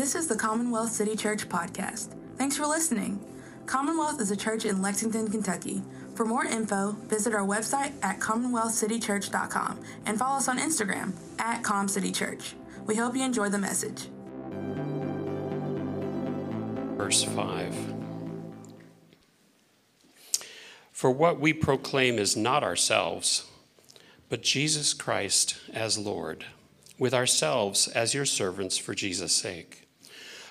This is the Commonwealth City Church podcast. Thanks for listening. Commonwealth is a church in Lexington, Kentucky. For more info, visit our website at commonwealthcitychurch.com and follow us on Instagram at ComCityChurch. We hope you enjoy the message. Verse 5 For what we proclaim is not ourselves, but Jesus Christ as Lord, with ourselves as your servants for Jesus' sake.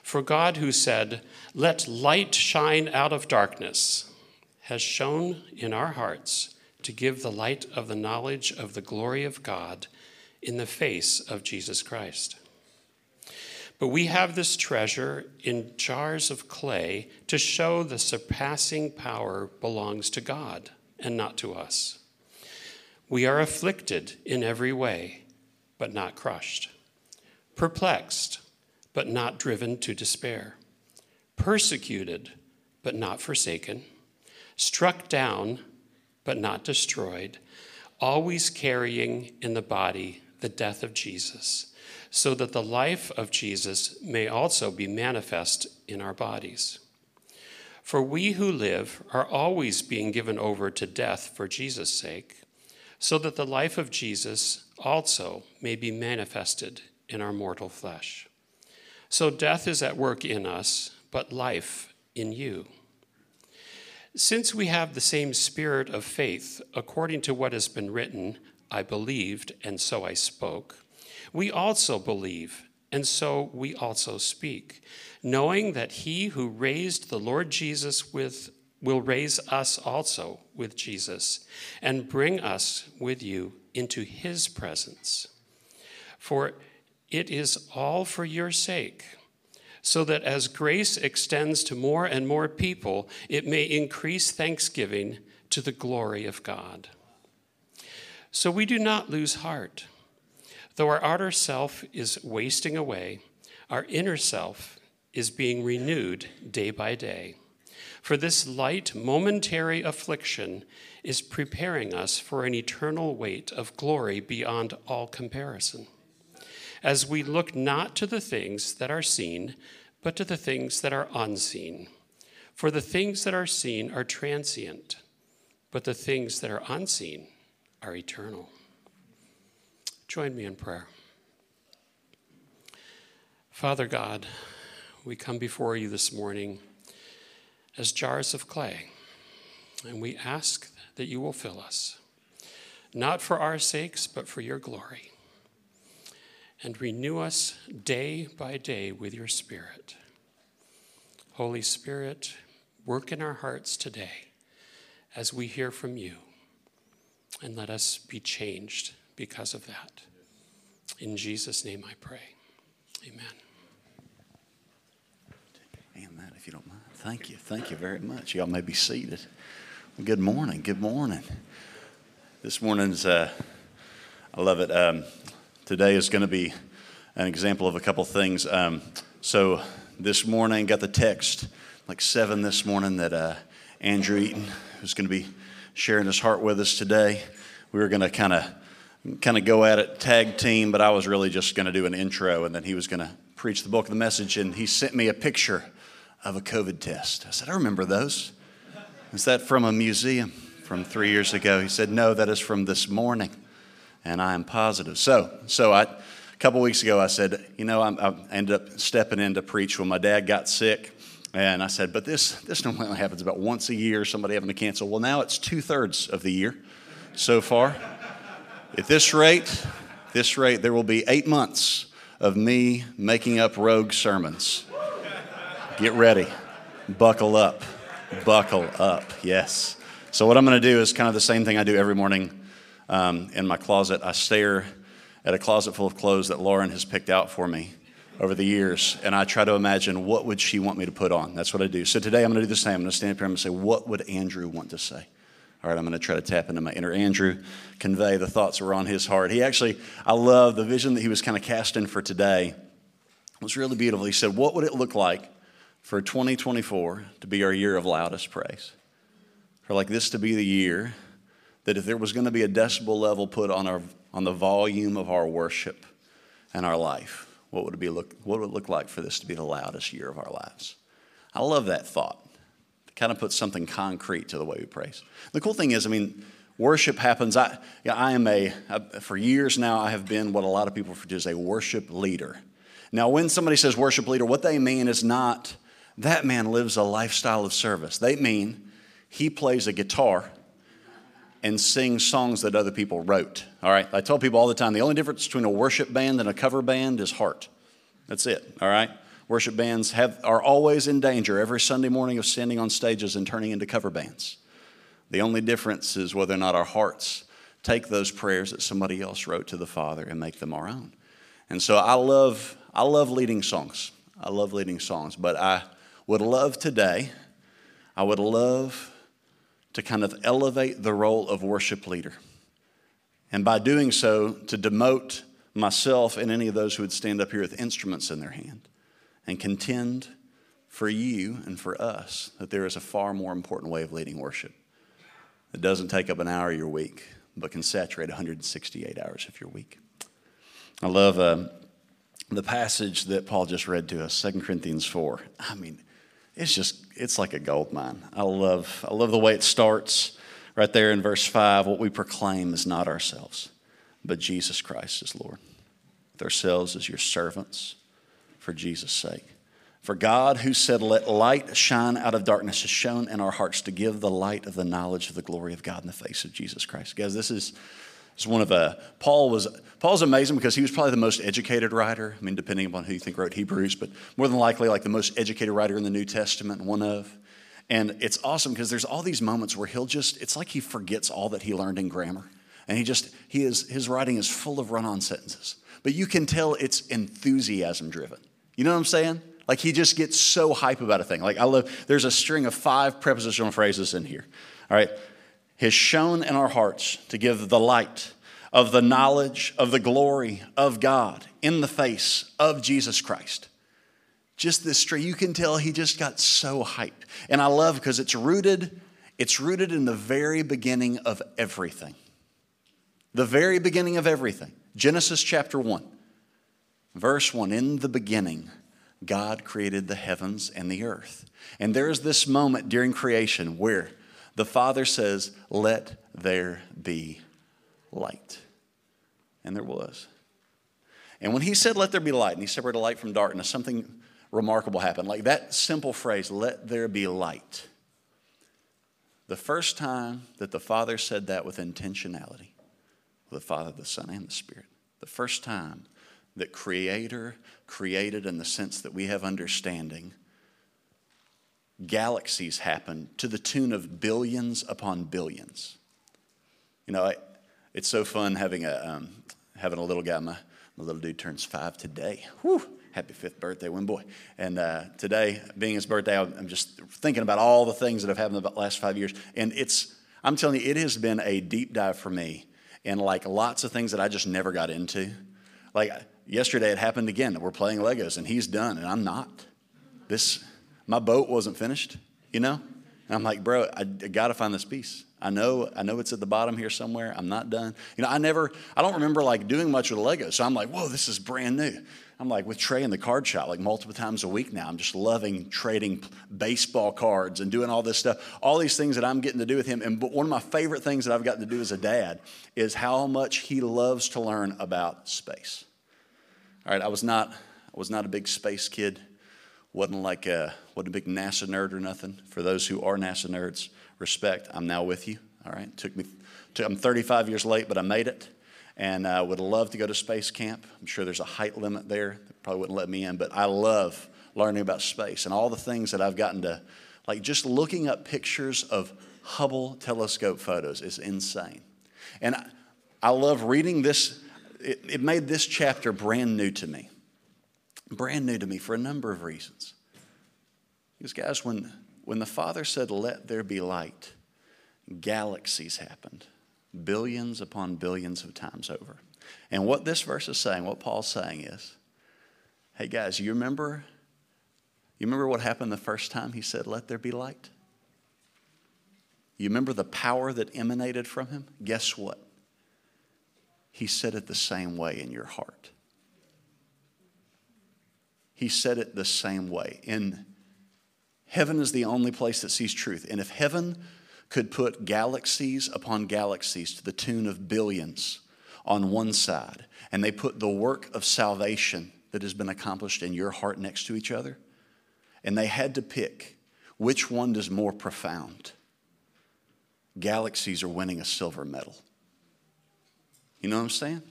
For God, who said, Let light shine out of darkness, has shone in our hearts to give the light of the knowledge of the glory of God in the face of Jesus Christ. But we have this treasure in jars of clay to show the surpassing power belongs to God and not to us. We are afflicted in every way, but not crushed, perplexed but not driven to despair, persecuted, but not forsaken, struck down, but not destroyed, always carrying in the body the death of Jesus, so that the life of Jesus may also be manifest in our bodies. For we who live are always being given over to death for Jesus' sake, so that the life of Jesus also may be manifested in our mortal flesh. So death is at work in us, but life in you. Since we have the same spirit of faith, according to what has been written, I believed, and so I spoke, we also believe, and so we also speak, knowing that he who raised the Lord Jesus with will raise us also with Jesus and bring us with you into his presence. For it is all for your sake, so that as grace extends to more and more people, it may increase thanksgiving to the glory of God. So we do not lose heart. Though our outer self is wasting away, our inner self is being renewed day by day. For this light, momentary affliction is preparing us for an eternal weight of glory beyond all comparison as we look not to the things that are seen, but to the things that are unseen. For the things that are seen are transient, but the things that are unseen are eternal. Join me in prayer. Father God, we come before you this morning as jars of clay, and we ask that you will fill us, not for our sakes, but for your glory and renew us day by day with your Spirit. Holy Spirit, work in our hearts today as we hear from you, and let us be changed because of that. In Jesus' name I pray. Amen. And if you don't mind. Thank you. Thank you very much. Y'all may be seated. Well, good morning. Good morning. This morning's, uh, I love it. Um, today is going to be an example of a couple things. Um, so this morning, got the text like seven this morning that uh, Andrew Eaton was going to be sharing his heart with us today. We were going to kind of kind of go at it tag team, but I was really just going to do an intro, and then he was going to preach the bulk of the message. And he sent me a picture of a COVID test. I said, I remember those. Is that from a museum from three years ago? He said, No, that is from this morning and I am positive. So, so I, a couple weeks ago, I said, you know, I, I ended up stepping in to preach when my dad got sick. And I said, but this, this normally happens about once a year, somebody having to cancel. Well, now it's two thirds of the year so far. At this rate, this rate, there will be eight months of me making up rogue sermons. Get ready. Buckle up. Buckle up. Yes. So, what I'm going to do is kind of the same thing I do every morning um, in my closet. I stare at a closet full of clothes that Lauren has picked out for me over the years, and I try to imagine what would she want me to put on. That's what I do. So today I'm going to do the same. I'm going to stand up here and say, what would Andrew want to say? All right, I'm going to try to tap into my inner Andrew, convey the thoughts that were on his heart. He actually, I love the vision that he was kind of casting for today. It was really beautiful. He said, What would it look like for 2024 to be our year of loudest praise? For like this to be the year that if there was going to be a decibel level put on, our, on the volume of our worship and our life, what would it be look what would it look like for this to be the loudest year of our lives? I love that thought. It kind of puts something concrete to the way we praise. The cool thing is, I mean, worship happens. I, yeah, I am a, for years now, I have been what a lot of people refer to as a worship leader. Now, when somebody says worship leader, what they mean is not that man lives a lifestyle of service. They mean he plays a guitar and sing songs that other people wrote. All right, I tell people all the time the only difference between a worship band and a cover band is heart. That's it. All right, worship bands have are always in danger every Sunday morning of standing on stages and turning into cover bands. The only difference is whether or not our hearts take those prayers that somebody else wrote to the Father and make them our own. And so I love I love leading songs. I love leading songs, but I would love today I would love to kind of elevate the role of worship leader. And by doing so, to demote myself and any of those who would stand up here with instruments in their hand and contend for you and for us that there is a far more important way of leading worship that doesn't take up an hour of your week, but can saturate 168 hours of your week. I love uh, the passage that Paul just read to us, 2 Corinthians 4. I mean, it's just it's like a gold mine. I love I love the way it starts right there in verse 5. What we proclaim is not ourselves, but Jesus Christ is Lord. With ourselves as your servants for Jesus' sake. For God, who said, Let light shine out of darkness, has shone in our hearts to give the light of the knowledge of the glory of God in the face of Jesus Christ. Guys, this is it's one of a Paul was Paul's amazing because he was probably the most educated writer. I mean, depending upon who you think wrote Hebrews, but more than likely like the most educated writer in the New Testament, one of. And it's awesome because there's all these moments where he'll just it's like he forgets all that he learned in grammar. And he just he is his writing is full of run-on sentences. But you can tell it's enthusiasm driven. You know what I'm saying? Like he just gets so hype about a thing. Like I love there's a string of five prepositional phrases in here. All right has shone in our hearts to give the light of the knowledge of the glory of God in the face of Jesus Christ. Just this tree, you can tell he just got so hyped. And I love because it's rooted, it's rooted in the very beginning of everything. The very beginning of everything. Genesis chapter 1, verse 1 In the beginning, God created the heavens and the earth. And there's this moment during creation where the Father says, Let there be light. And there was. And when he said, Let there be light, and he separated light from darkness, something remarkable happened. Like that simple phrase, Let there be light. The first time that the Father said that with intentionality, the Father, the Son, and the Spirit, the first time that Creator created in the sense that we have understanding galaxies happen to the tune of billions upon billions. You know, I, it's so fun having a, um, having a little guy. My, my little dude turns five today. Whew, happy fifth birthday, one boy. And uh, today, being his birthday, I'm just thinking about all the things that have happened in the last five years. And it's, I'm telling you, it has been a deep dive for me and like lots of things that I just never got into. Like yesterday, it happened again. We're playing Legos and he's done and I'm not. This, my boat wasn't finished, you know? And I'm like, bro, I, I got to find this piece. I know, I know it's at the bottom here somewhere. I'm not done. You know, I never, I don't remember like doing much with Lego. So I'm like, whoa, this is brand new. I'm like with Trey in the card shop, like multiple times a week now. I'm just loving trading baseball cards and doing all this stuff, all these things that I'm getting to do with him. And one of my favorite things that I've gotten to do as a dad is how much he loves to learn about space. All right, I was not, I was not a big space kid wasn't like a wasn't a big NASA nerd or nothing. For those who are NASA nerds, respect. I'm now with you. All right, took me. I'm 35 years late, but I made it, and I uh, would love to go to space camp. I'm sure there's a height limit there. They probably wouldn't let me in, but I love learning about space and all the things that I've gotten to, like just looking up pictures of Hubble telescope photos is insane, and I, I love reading this. It, it made this chapter brand new to me brand new to me for a number of reasons. Because, guys, when, when the Father said, Let there be light, galaxies happened, billions upon billions of times over. And what this verse is saying, what Paul's saying is, hey, guys, you remember, you remember what happened the first time he said, Let there be light? You remember the power that emanated from him? Guess what? He said it the same way in your heart. He said it the same way. In heaven is the only place that sees truth. And if heaven could put galaxies upon galaxies to the tune of billions on one side, and they put the work of salvation that has been accomplished in your heart next to each other, and they had to pick which one is more profound, galaxies are winning a silver medal. You know what I'm saying?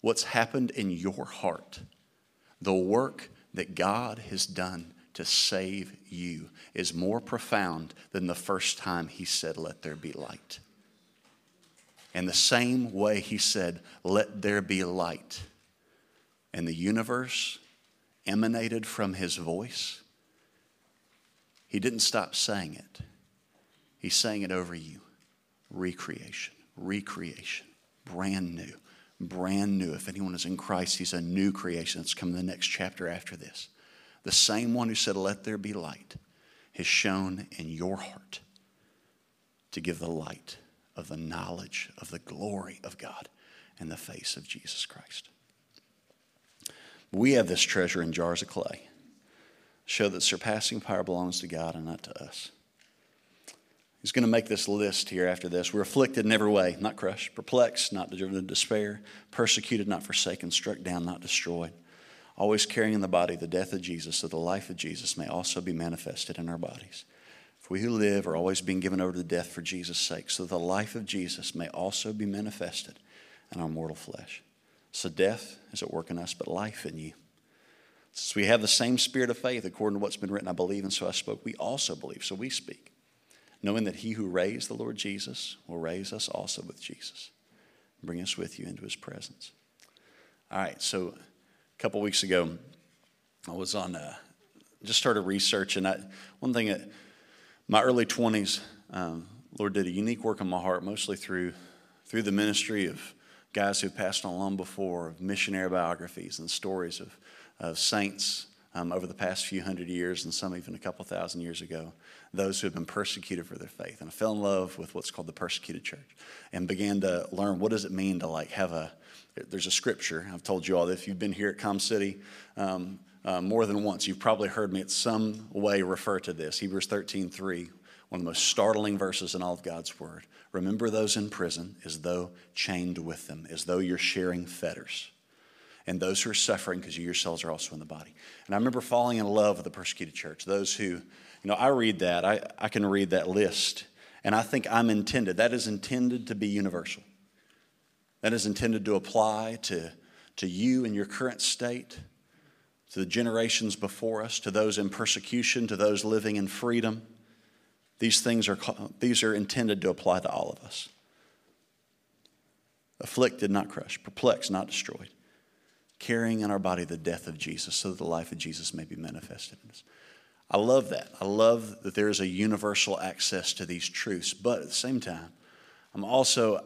What's happened in your heart, the work that God has done to save you, is more profound than the first time He said, Let there be light. And the same way He said, Let there be light, and the universe emanated from His voice, He didn't stop saying it. He's saying it over you. Recreation, recreation, brand new, brand new. If anyone is in Christ, he's a new creation. It's coming the next chapter after this. The same one who said, Let there be light, has shown in your heart to give the light of the knowledge of the glory of God in the face of Jesus Christ. We have this treasure in jars of clay. Show that surpassing power belongs to God and not to us. He's going to make this list here after this. We're afflicted in every way, not crushed, perplexed, not driven to despair, persecuted, not forsaken, struck down, not destroyed. Always carrying in the body the death of Jesus, so the life of Jesus may also be manifested in our bodies. For we who live are always being given over to death for Jesus' sake, so the life of Jesus may also be manifested in our mortal flesh. So death is at work in us, but life in you. Since we have the same spirit of faith, according to what's been written, I believe, and so I spoke, we also believe, so we speak knowing that he who raised the Lord Jesus will raise us also with Jesus, bring us with you into his presence. All right, so a couple weeks ago, I was on, uh, just started research, and I, one thing that my early 20s, um, Lord did a unique work in my heart, mostly through through the ministry of guys who passed on long before, of missionary biographies and stories of, of saints um, over the past few hundred years, and some even a couple thousand years ago, those who have been persecuted for their faith. And I fell in love with what's called the persecuted church and began to learn what does it mean to like have a, there's a scripture. I've told you all that if you've been here at Com City um, uh, more than once, you've probably heard me some way refer to this. Hebrews 13, 3, one of the most startling verses in all of God's word. Remember those in prison as though chained with them, as though you're sharing fetters and those who are suffering because you yourselves are also in the body. And I remember falling in love with the persecuted church. Those who, you know, I read that, I, I can read that list, and I think I'm intended. That is intended to be universal. That is intended to apply to, to you in your current state, to the generations before us, to those in persecution, to those living in freedom. These things are, these are intended to apply to all of us. Afflicted, not crushed, perplexed, not destroyed carrying in our body the death of Jesus so that the life of Jesus may be manifested in us. I love that. I love that there is a universal access to these truths, but at the same time, I'm also,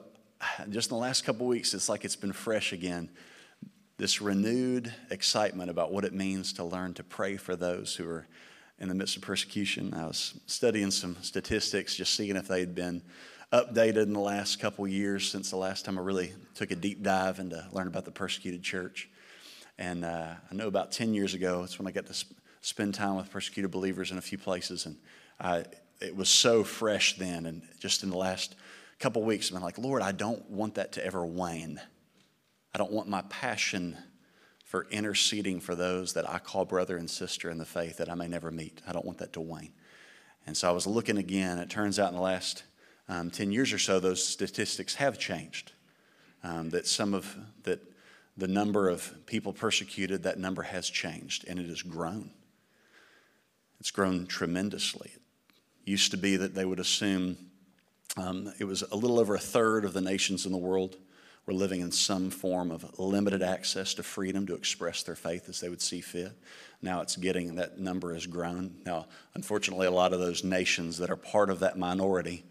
just in the last couple weeks, it's like it's been fresh again. This renewed excitement about what it means to learn to pray for those who are in the midst of persecution. I was studying some statistics, just seeing if they'd been updated in the last couple years since the last time I really took a deep dive into learn about the persecuted church. And uh, I know about 10 years ago, it's when I got to sp- spend time with persecuted believers in a few places. And it was so fresh then. And just in the last couple weeks, I've been like, Lord, I don't want that to ever wane. I don't want my passion for interceding for those that I call brother and sister in the faith that I may never meet. I don't want that to wane. And so I was looking again. It turns out in the last um, 10 years or so, those statistics have changed. Um, that some of that the number of people persecuted, that number has changed and it has grown. It's grown tremendously. It used to be that they would assume um, it was a little over a third of the nations in the world were living in some form of limited access to freedom to express their faith as they would see fit. Now it's getting, that number has grown. Now, unfortunately, a lot of those nations that are part of that minority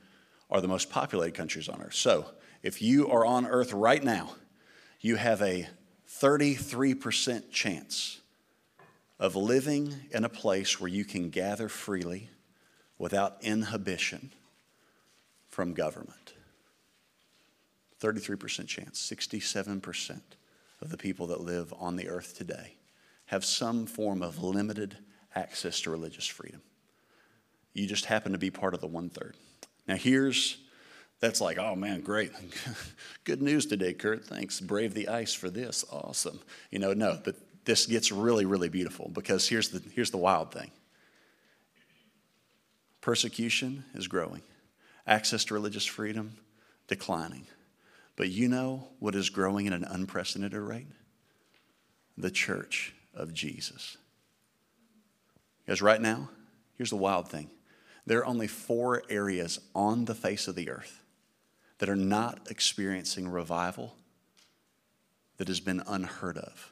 are the most populated countries on earth. So, if you are on earth right now, you have a 33% chance of living in a place where you can gather freely without inhibition from government. 33% chance, 67% of the people that live on the earth today have some form of limited access to religious freedom. You just happen to be part of the one third. Now, here's that's like, oh man, great. Good news today, Kurt. Thanks. Brave the ice for this. Awesome. You know, no, but this gets really, really beautiful because here's the, here's the wild thing persecution is growing, access to religious freedom declining. But you know what is growing at an unprecedented rate? The church of Jesus. Because right now, here's the wild thing there are only four areas on the face of the earth that are not experiencing revival that has been unheard of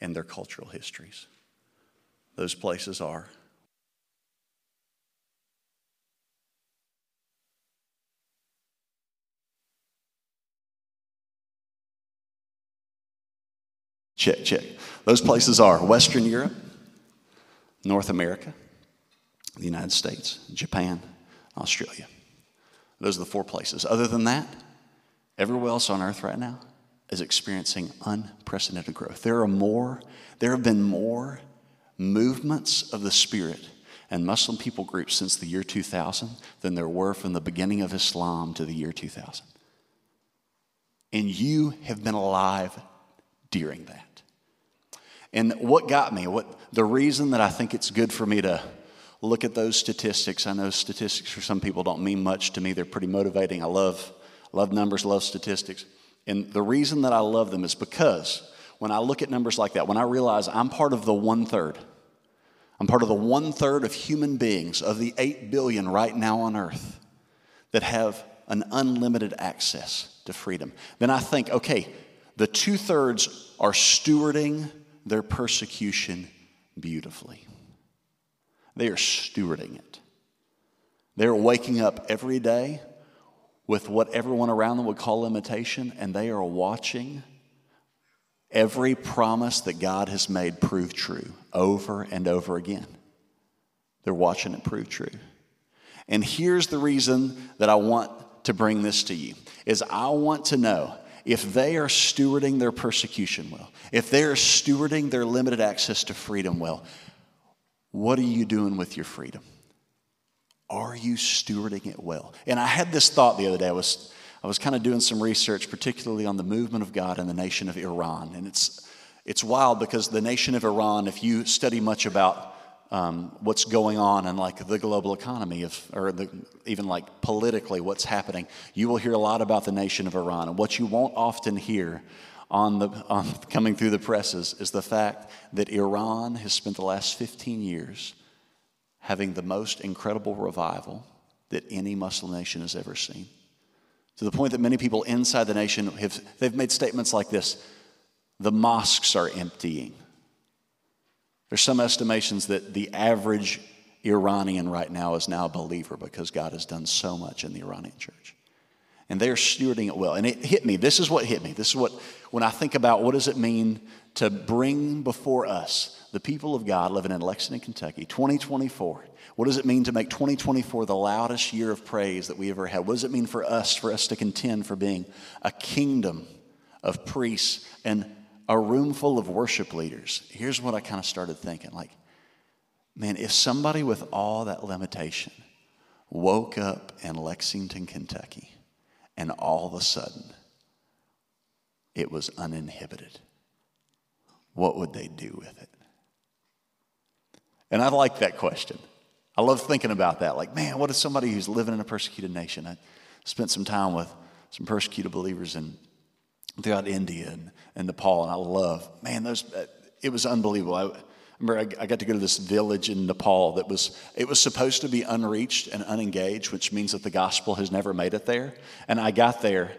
in their cultural histories. Those places are Check, check. Those places are Western Europe, North America, the United States, Japan, Australia. Those are the four places. Other than that, everywhere else on earth right now is experiencing unprecedented growth. There are more, there have been more movements of the Spirit and Muslim people groups since the year 2000 than there were from the beginning of Islam to the year 2000. And you have been alive during that. And what got me, what the reason that I think it's good for me to look at those statistics. I know statistics for some people don't mean much to me. They're pretty motivating. I love, love numbers, love statistics. And the reason that I love them is because when I look at numbers like that, when I realize I'm part of the one third, I'm part of the one third of human beings, of the 8 billion right now on earth, that have an unlimited access to freedom, then I think, okay, the two thirds are stewarding their persecution beautifully. They are stewarding it. They're waking up every day with what everyone around them would call limitation, and they are watching every promise that God has made prove true over and over again. They're watching it prove true. And here's the reason that I want to bring this to you is I want to know if they are stewarding their persecution well, if they are stewarding their limited access to freedom well, what are you doing with your freedom? Are you stewarding it well? And I had this thought the other day. I was, I was kind of doing some research, particularly on the movement of God in the nation of Iran. And it's, it's wild because the nation of Iran, if you study much about um, what's going on in like the global economy, of, or the, even like politically what's happening, you will hear a lot about the nation of Iran. And what you won't often hear on the, on coming through the presses is the fact that Iran has spent the last 15 years having the most incredible revival that any Muslim nation has ever seen. To the point that many people inside the nation have they've made statements like this: the mosques are emptying. There's some estimations that the average Iranian right now is now a believer because God has done so much in the Iranian church and they're stewarding it well. And it hit me. This is what hit me. This is what, when I think about what does it mean to bring before us the people of God living in Lexington, Kentucky, 2024. What does it mean to make 2024 the loudest year of praise that we ever had? What does it mean for us, for us to contend for being a kingdom of priests and a room full of worship leaders? Here's what I kind of started thinking like, man, if somebody with all that limitation woke up in Lexington, Kentucky, and all of a sudden it was uninhibited. What would they do with it? And I like that question. I love thinking about that. Like, man, what if somebody who's living in a persecuted nation? I spent some time with some persecuted believers in throughout India and, and Nepal, and I love, man, those, uh, it was unbelievable. I, remember I, got to go to this village in Nepal that was it was supposed to be unreached and unengaged, which means that the gospel has never made it there. And I got there,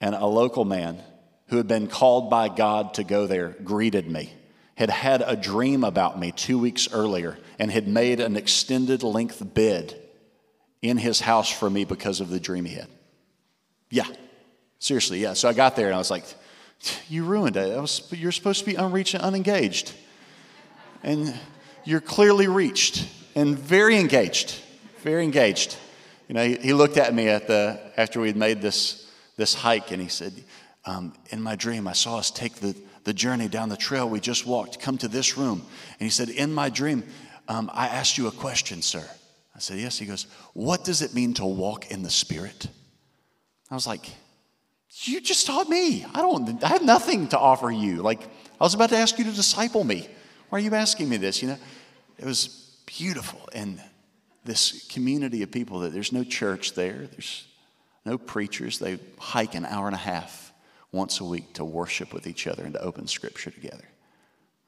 and a local man who had been called by God to go there greeted me. Had had a dream about me two weeks earlier and had made an extended length bid in his house for me because of the dream he had. Yeah, seriously, yeah. So I got there and I was like, "You ruined it. Was, you're supposed to be unreached and unengaged." And you're clearly reached and very engaged, very engaged. You know, he, he looked at me at the, after we had made this, this hike and he said, um, In my dream, I saw us take the, the journey down the trail we just walked, come to this room. And he said, In my dream, um, I asked you a question, sir. I said, Yes. He goes, What does it mean to walk in the Spirit? I was like, You just taught me. I don't, I have nothing to offer you. Like, I was about to ask you to disciple me. Why are you asking me this? You know, it was beautiful. And this community of people that there's no church there, there's no preachers. They hike an hour and a half once a week to worship with each other and to open scripture together.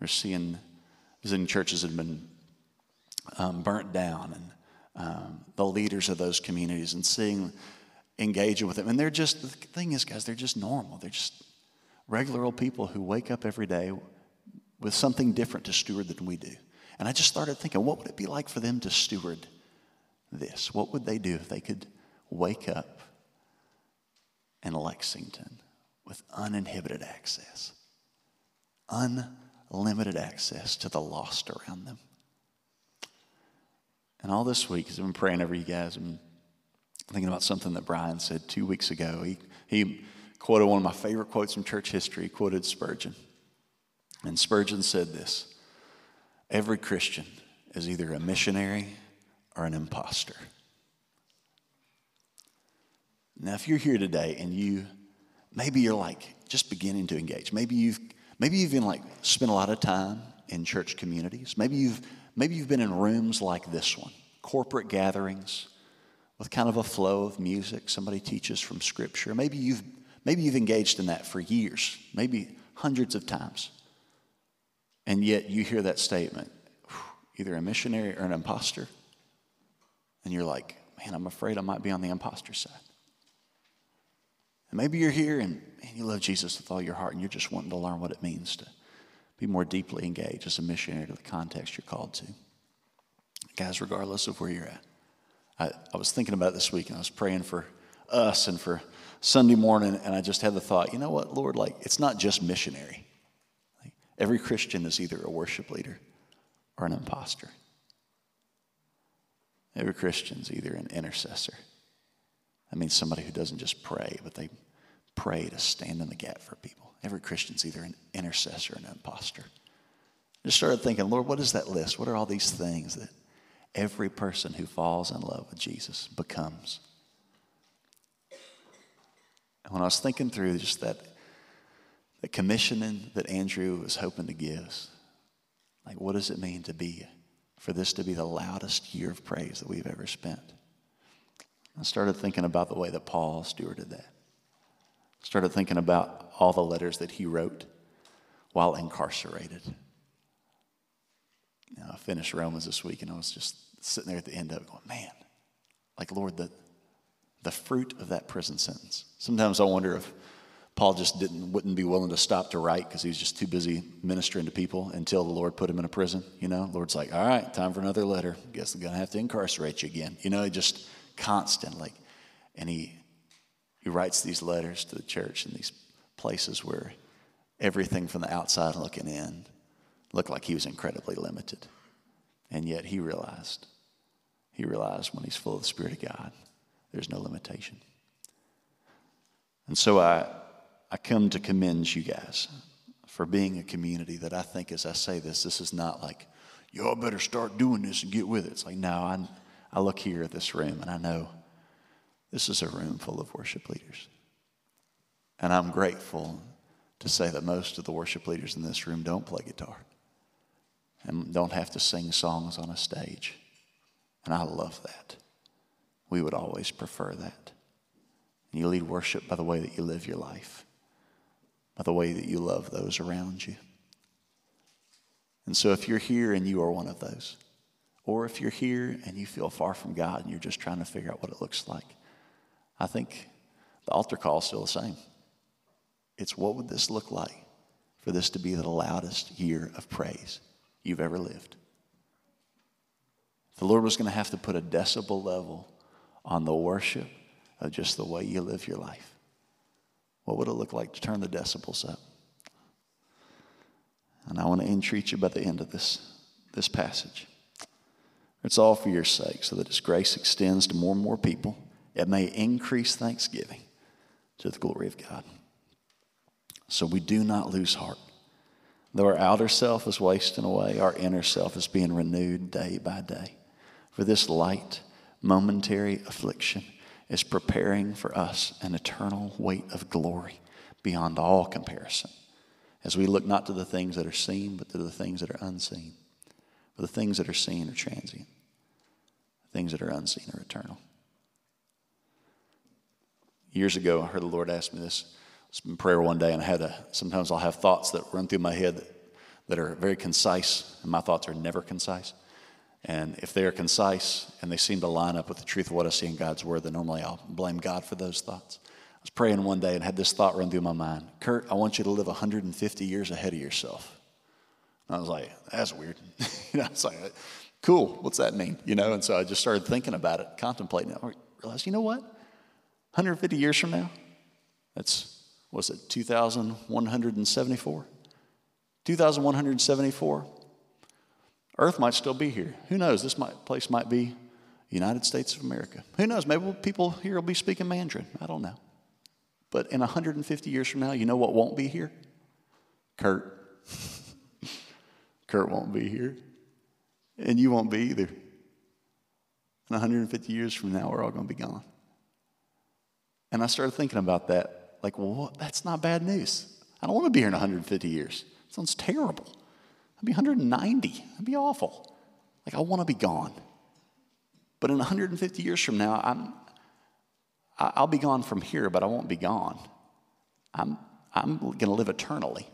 We're seeing visiting churches that have been um, burnt down and um, the leaders of those communities and seeing engaging with them. And they're just, the thing is, guys, they're just normal. They're just regular old people who wake up every day with something different to steward than we do. And I just started thinking, what would it be like for them to steward this? What would they do if they could wake up in Lexington with uninhibited access, unlimited access to the lost around them? And all this week, as I've been praying over you guys, I'm thinking about something that Brian said two weeks ago. He, he quoted one of my favorite quotes from church history, he quoted Spurgeon. And Spurgeon said this Every Christian is either a missionary or an impostor. Now, if you're here today and you, maybe you're like just beginning to engage, maybe you've, maybe you've been like spent a lot of time in church communities, maybe you've, maybe you've been in rooms like this one, corporate gatherings with kind of a flow of music. Somebody teaches from Scripture. Maybe you've, maybe you've engaged in that for years, maybe hundreds of times. And yet you hear that statement either a missionary or an imposter. And you're like, man, I'm afraid I might be on the imposter side. And maybe you're here and man, you love Jesus with all your heart and you're just wanting to learn what it means to be more deeply engaged as a missionary to the context you're called to. Guys, regardless of where you're at, I, I was thinking about this week and I was praying for us and for Sunday morning, and I just had the thought, you know what, Lord, like, it's not just missionary. Every Christian is either a worship leader or an impostor. Every Christian's either an intercessor. That means somebody who doesn't just pray, but they pray to stand in the gap for people. Every Christian's either an intercessor or an impostor. I just started thinking, Lord, what is that list? What are all these things that every person who falls in love with Jesus becomes? And when I was thinking through just that, the commissioning that Andrew was hoping to give like what does it mean to be, for this to be the loudest year of praise that we've ever spent? I started thinking about the way that Paul stewarded that. Started thinking about all the letters that he wrote while incarcerated. You know, I finished Romans this week and I was just sitting there at the end of it going, man, like, Lord, the, the fruit of that prison sentence. Sometimes I wonder if Paul just didn't wouldn't be willing to stop to write because he was just too busy ministering to people until the Lord put him in a prison. You know, the Lord's like, all right, time for another letter. Guess I'm gonna have to incarcerate you again. You know, just constantly, and he he writes these letters to the church in these places where everything from the outside looking in looked like he was incredibly limited, and yet he realized he realized when he's full of the Spirit of God, there's no limitation. And so I, I come to commend you guys for being a community that I think, as I say this, this is not like, y'all better start doing this and get with it. It's like, no, I, I look here at this room and I know this is a room full of worship leaders. And I'm grateful to say that most of the worship leaders in this room don't play guitar and don't have to sing songs on a stage. And I love that. We would always prefer that. You lead worship by the way that you live your life, by the way that you love those around you. And so if you're here and you are one of those, or if you're here and you feel far from God and you're just trying to figure out what it looks like, I think the altar call is still the same. It's what would this look like for this to be the loudest year of praise you've ever lived? The Lord was going to have to put a decibel level on the worship of just the way you live your life. What would it look like to turn the decibels up? And I want to entreat you by the end of this, this passage. It's all for your sake, so that His grace extends to more and more people. It may increase thanksgiving to the glory of God. So we do not lose heart. Though our outer self is wasting away, our inner self is being renewed day by day. For this light, momentary affliction is preparing for us an eternal weight of glory beyond all comparison. As we look not to the things that are seen, but to the things that are unseen. For the things that are seen are transient, the things that are unseen are eternal. Years ago, I heard the Lord ask me this. I was in prayer one day, and I had a, sometimes I'll have thoughts that run through my head that, that are very concise, and my thoughts are never concise. And if they are concise and they seem to line up with the truth of what I see in God's Word, then normally I'll blame God for those thoughts. I was praying one day and had this thought run through my mind Kurt, I want you to live 150 years ahead of yourself. And I was like, that's weird. you know, it's like, cool, what's that mean? You know, and so I just started thinking about it, contemplating it. I realized, you know what? 150 years from now, that's, what's it, 2,174? 2,174. Earth might still be here. Who knows? This might, place might be United States of America. Who knows? Maybe people here will be speaking Mandarin. I don't know. But in 150 years from now, you know what won't be here? Kurt. Kurt won't be here. And you won't be either. In 150 years from now, we're all going to be gone. And I started thinking about that. Like, well, that's not bad news. I don't want to be here in 150 years. Sounds terrible. I'd be 190. That'd be awful. Like, I want to be gone. But in 150 years from now, I'm, I'll be gone from here, but I won't be gone. I'm, I'm going to live eternally.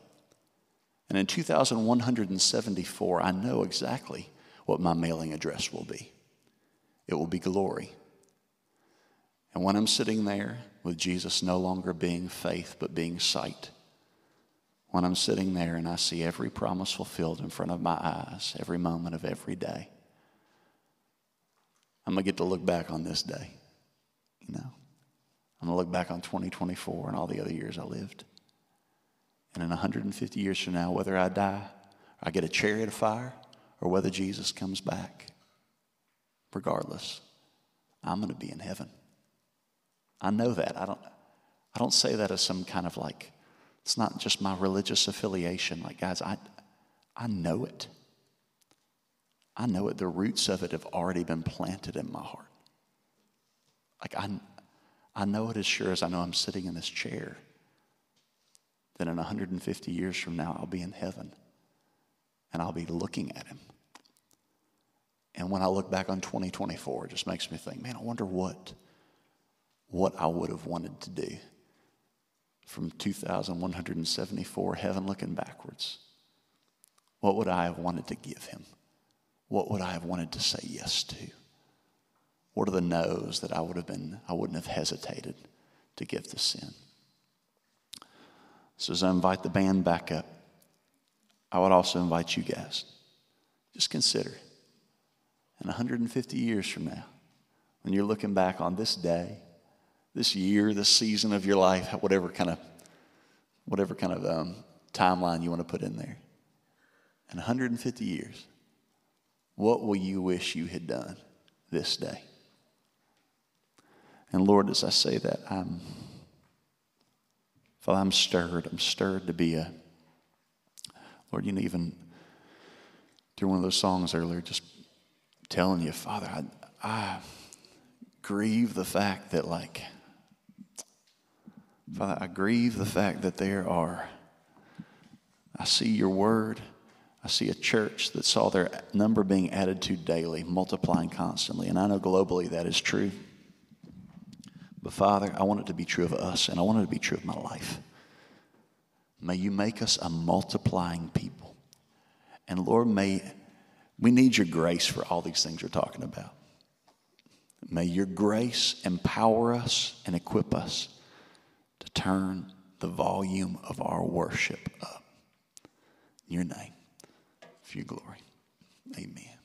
And in 2174, I know exactly what my mailing address will be it will be glory. And when I'm sitting there with Jesus no longer being faith, but being sight, when I'm sitting there and I see every promise fulfilled in front of my eyes, every moment of every day, I'm going to get to look back on this day, you know. I'm going to look back on 2024 and all the other years I lived. And in 150 years from now, whether I die, I get a chariot of fire, or whether Jesus comes back, regardless, I'm going to be in heaven. I know that. I don't, I don't say that as some kind of like, it's not just my religious affiliation. Like, guys, I, I know it. I know it. The roots of it have already been planted in my heart. Like, I, I know it as sure as I know I'm sitting in this chair that in 150 years from now, I'll be in heaven and I'll be looking at him. And when I look back on 2024, it just makes me think, man, I wonder what, what I would have wanted to do from 2,174, heaven looking backwards. What would I have wanted to give him? What would I have wanted to say yes to? What are the no's that I would have been, I wouldn't have hesitated to give to sin? So as I invite the band back up, I would also invite you guys. Just consider in 150 years from now, when you're looking back on this day, this year, this season of your life, whatever kind of, whatever kind of um, timeline you want to put in there, in 150 years, what will you wish you had done this day? And Lord, as I say that, I'm, Father, I'm stirred. I'm stirred to be a, Lord, you know, even through one of those songs earlier, just telling you, Father, I, I grieve the fact that, like, Father, I grieve the fact that there are, I see your word. I see a church that saw their number being added to daily, multiplying constantly. And I know globally that is true. But Father, I want it to be true of us, and I want it to be true of my life. May you make us a multiplying people. And Lord, may we need your grace for all these things we're talking about. May your grace empower us and equip us turn the volume of our worship up. In your name, for your glory. Amen.